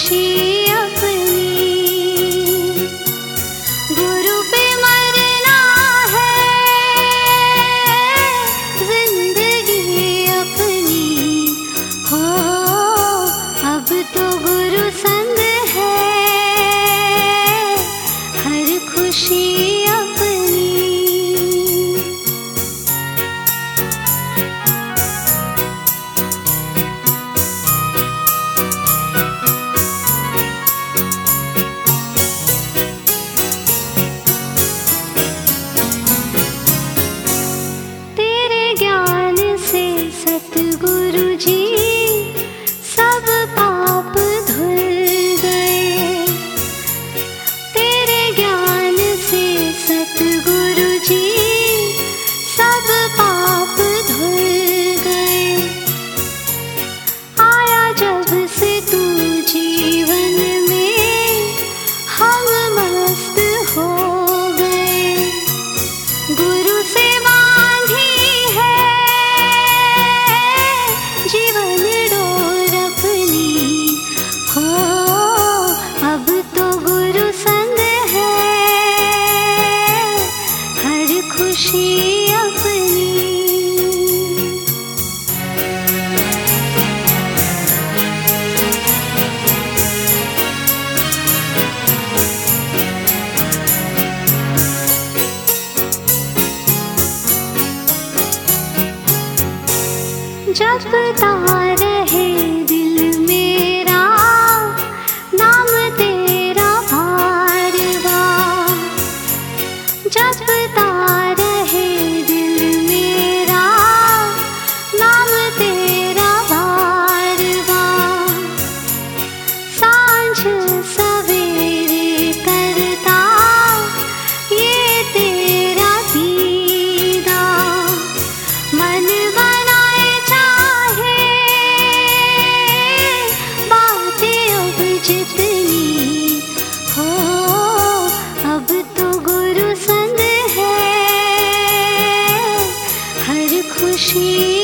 हर जब तारे 去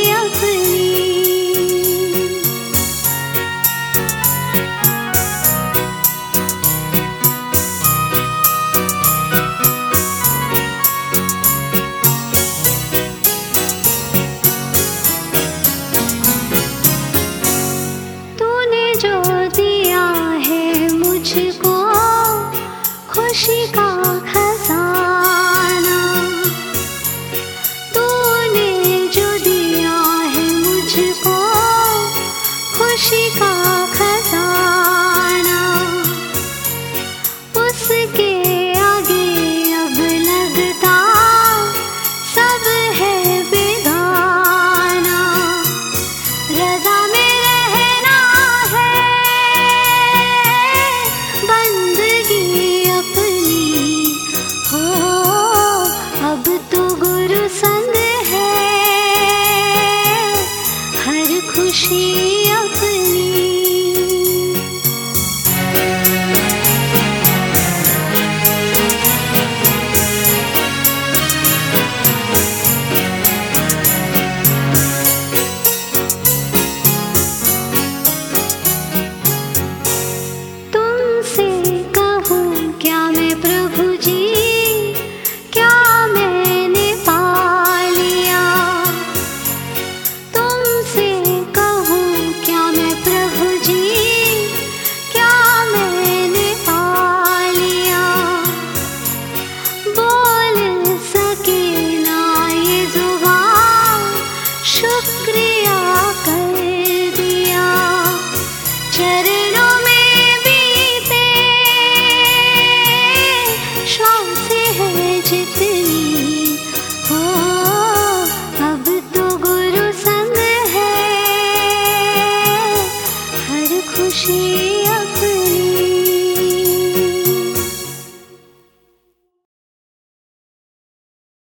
心。